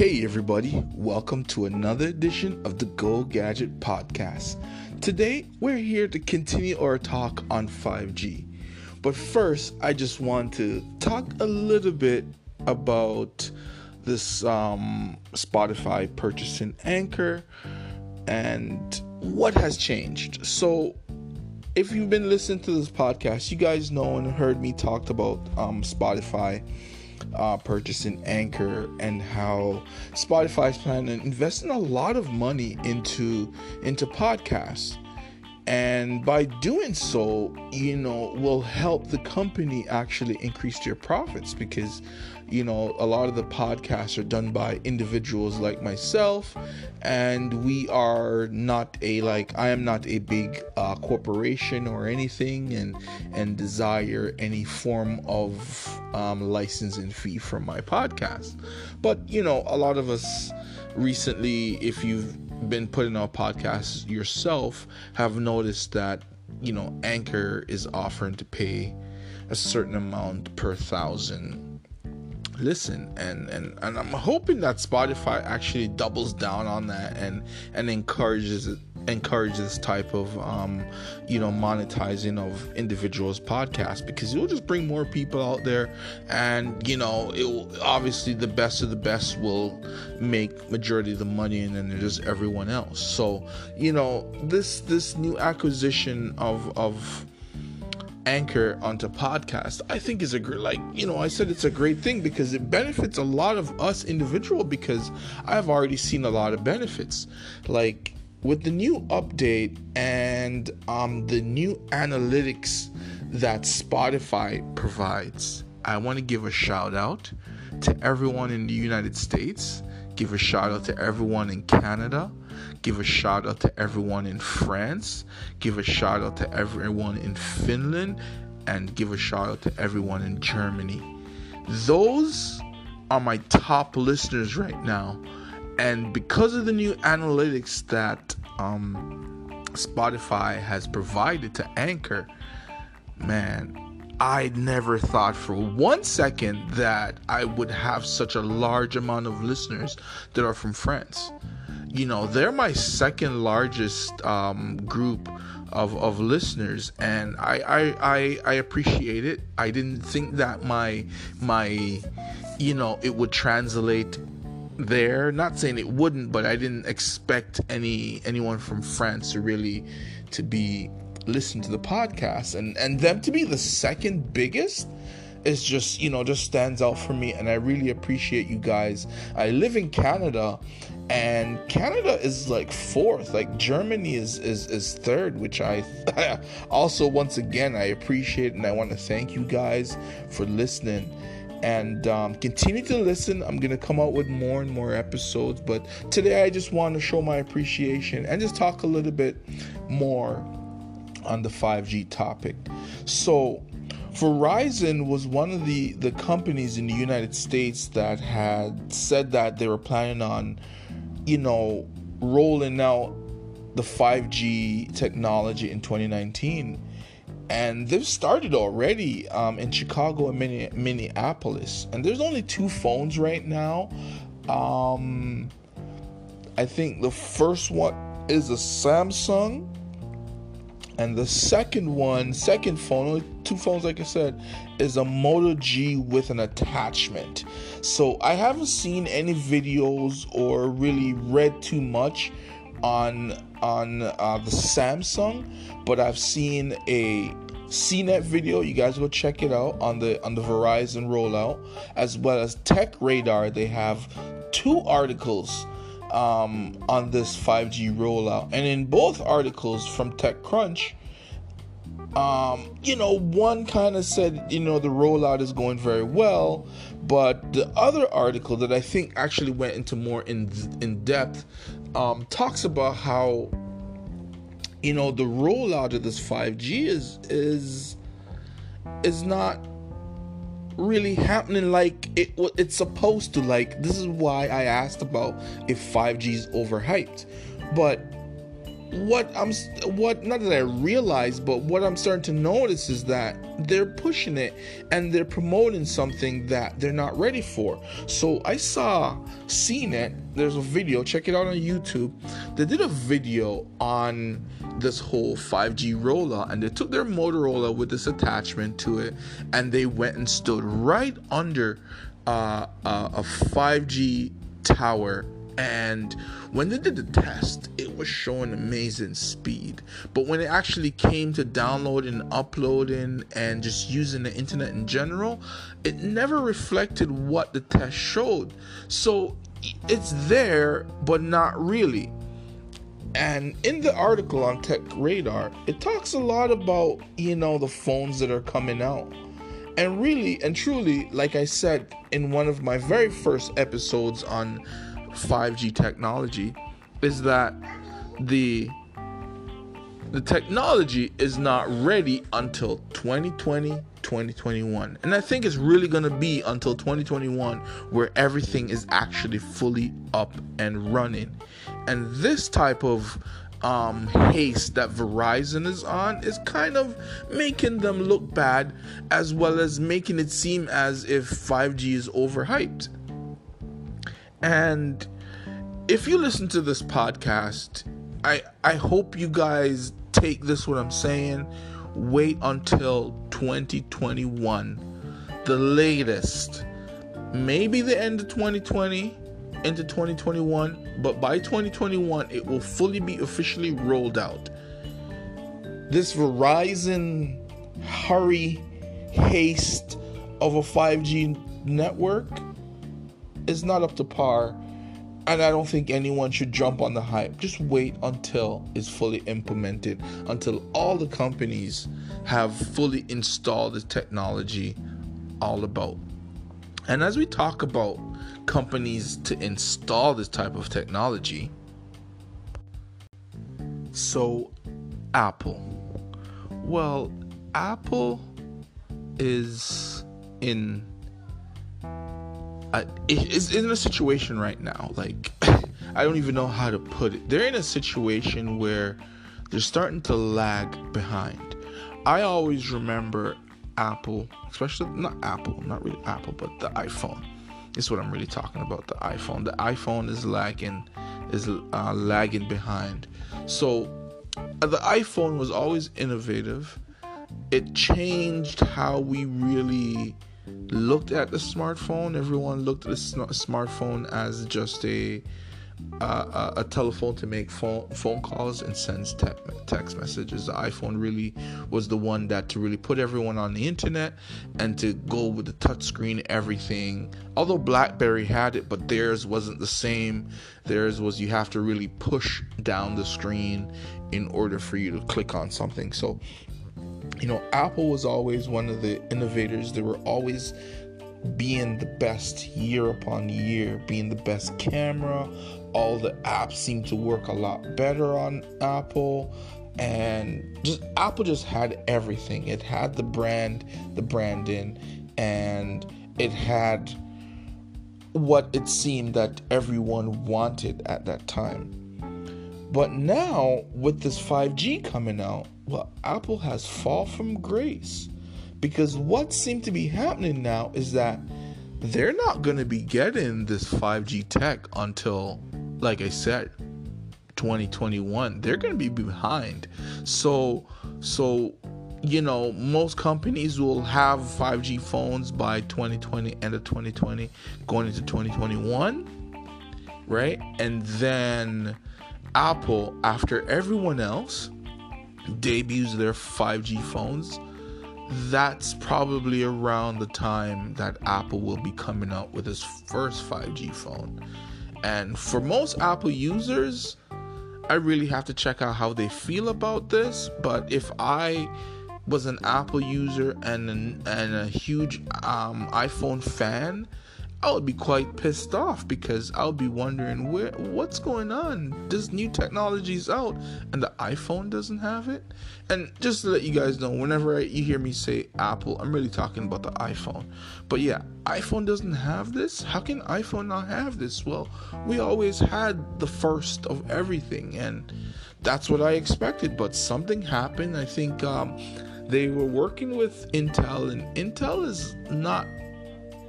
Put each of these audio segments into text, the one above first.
Hey, everybody, welcome to another edition of the Go Gadget Podcast. Today, we're here to continue our talk on 5G. But first, I just want to talk a little bit about this um, Spotify purchasing Anchor and what has changed. So, if you've been listening to this podcast, you guys know and heard me talked about um, Spotify uh, purchasing Anchor and how Spotify is planning investing a lot of money into into podcasts. And by doing so, you know, will help the company actually increase their profits because you know, a lot of the podcasts are done by individuals like myself, and we are not a like I am not a big uh, corporation or anything, and and desire any form of um, licensing fee from my podcast. But you know, a lot of us recently, if you've been putting out podcasts yourself, have noticed that you know Anchor is offering to pay a certain amount per thousand listen. And and and I'm hoping that Spotify actually doubles down on that and and encourages it encourages this type of um, you know monetizing of individuals podcasts because it will just bring more people out there and you know it will obviously the best of the best will make majority of the money and then there's everyone else. So you know this this new acquisition of of anchor onto podcast i think is a great like you know i said it's a great thing because it benefits a lot of us individual because i've already seen a lot of benefits. Like with the new update and um, the new analytics that spotify provides i want to give a shout out to everyone in the united states give a shout out to everyone in canada Give a shout out to everyone in France. Give a shout out to everyone in Finland. And give a shout out to everyone in Germany. Those are my top listeners right now. And because of the new analytics that um, Spotify has provided to Anchor, man, I never thought for one second that I would have such a large amount of listeners that are from France. You know they're my second largest um, group of, of listeners and I, I, I I appreciate it. I didn't think that my my you know it would translate there. Not saying it wouldn't but I didn't expect any anyone from France to really to be listen to the podcast. And and them to be the second biggest is just you know just stands out for me. And I really appreciate you guys. I live in Canada and Canada is like fourth. Like Germany is is is third, which I also once again I appreciate and I want to thank you guys for listening and um, continue to listen. I'm gonna come out with more and more episodes, but today I just want to show my appreciation and just talk a little bit more on the 5G topic. So. Verizon was one of the, the companies in the United States that had said that they were planning on you know, rolling out the 5G technology in 2019. And they've started already um, in Chicago and Minneapolis. And there's only two phones right now. Um, I think the first one is a Samsung. And the second one, second phone, two phones, like I said, is a Moto G with an attachment. So I haven't seen any videos or really read too much on on uh, the Samsung, but I've seen a CNET video. You guys go check it out on the on the Verizon rollout, as well as Tech Radar. They have two articles um, on this 5G rollout, and in both articles from TechCrunch, um, you know, one kind of said, you know, the rollout is going very well, but the other article that I think actually went into more in in depth um, talks about how, you know, the rollout of this 5G is is is not really happening like it it's supposed to. Like this is why I asked about if 5G is overhyped, but what I'm what not that I realize, but what I'm starting to notice is that they're pushing it and they're promoting something that they're not ready for. So I saw CNET, there's a video, check it out on YouTube. They did a video on this whole 5G rollout and they took their Motorola with this attachment to it and they went and stood right under uh, uh, a 5G tower and when they did the test, it was showing amazing speed. But when it actually came to downloading, uploading, and just using the internet in general, it never reflected what the test showed. So it's there, but not really. And in the article on Tech Radar, it talks a lot about, you know, the phones that are coming out. And really and truly, like I said in one of my very first episodes on 5G technology is that the the technology is not ready until 2020 2021 and i think it's really going to be until 2021 where everything is actually fully up and running and this type of um, haste that Verizon is on is kind of making them look bad, as well as making it seem as if 5G is overhyped. And if you listen to this podcast, I I hope you guys take this what I'm saying. Wait until 2021, the latest. Maybe the end of 2020 into 2021, but by 2021 it will fully be officially rolled out. This Verizon hurry haste of a 5G network is not up to par. And I don't think anyone should jump on the hype. Just wait until it's fully implemented, until all the companies have fully installed the technology all about. And as we talk about companies to install this type of technology, so Apple. Well, Apple is in is in a situation right now. Like, I don't even know how to put it. They're in a situation where they're starting to lag behind. I always remember Apple, especially not Apple, not really Apple, but the iPhone. Is what I'm really talking about. The iPhone. The iPhone is lagging, is uh, lagging behind. So, the iPhone was always innovative. It changed how we really looked at the smartphone. Everyone looked at the smartphone as just a uh, a telephone to make phone phone calls and sends te- text messages. The iPhone really was the one that to really put everyone on the internet and to go with the touchscreen everything. Although BlackBerry had it, but theirs wasn't the same. Theirs was you have to really push down the screen in order for you to click on something. So you know, Apple was always one of the innovators. They were always being the best year upon year, being the best camera. All the apps seem to work a lot better on Apple. And just Apple just had everything. It had the brand, the branding, and it had what it seemed that everyone wanted at that time. But now, with this 5G coming out, well, Apple has fall from grace because what seems to be happening now is that they're not going to be getting this 5G tech until, like I said, 2021. They're going to be behind. So, so you know, most companies will have 5G phones by 2020, end of 2020, going into 2021, right? And then Apple, after everyone else debuts their 5G phones, that's probably around the time that Apple will be coming out with its first 5G phone. And for most Apple users, I really have to check out how they feel about this. But if I was an Apple user and an, and a huge um, iPhone fan, I would be quite pissed off because I would be wondering where what's going on. This new technology's out and the iPhone doesn't have it. And just to let you guys know, whenever I, you hear me say Apple, I'm really talking about the iPhone. But yeah, iPhone doesn't have this. How can iPhone not have this? Well, we always had the first of everything, and that's what I expected. But something happened. I think um, they were working with Intel, and Intel is not,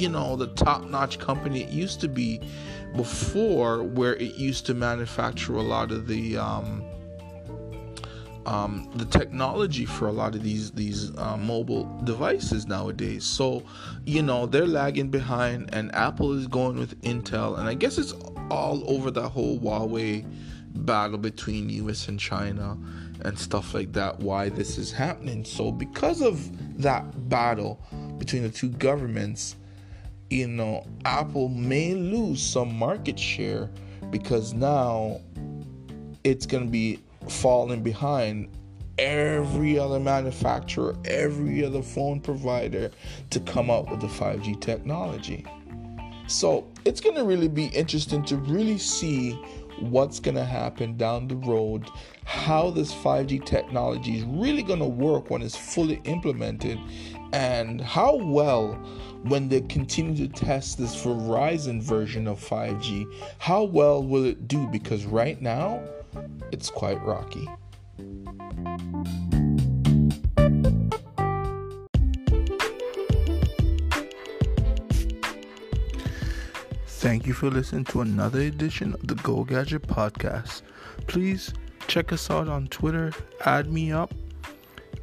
you know, the top notch company it used to be before, where it used to manufacture a lot of the. Um, um, the technology for a lot of these these uh, mobile devices nowadays. So, you know, they're lagging behind, and Apple is going with Intel, and I guess it's all over that whole Huawei battle between US and China and stuff like that why this is happening. So because of that battle between the two governments, you know, Apple may lose some market share because now it's going to be falling behind every other manufacturer, every other phone provider to come out with the 5G technology. So it's going to really be interesting to really see what's going to happen down the road, how this 5G technology is really going to work when it's fully implemented, and how well, when they continue to test this Verizon version of 5G, how well will it do? Because right now, it's quite rocky. Thank you for listening to another edition of the Go Gadget Podcast. Please check us out on Twitter, add me up,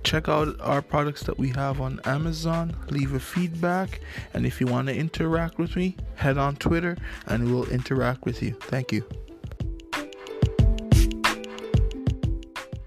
check out our products that we have on Amazon, leave a feedback, and if you want to interact with me, head on Twitter and we'll interact with you. Thank you.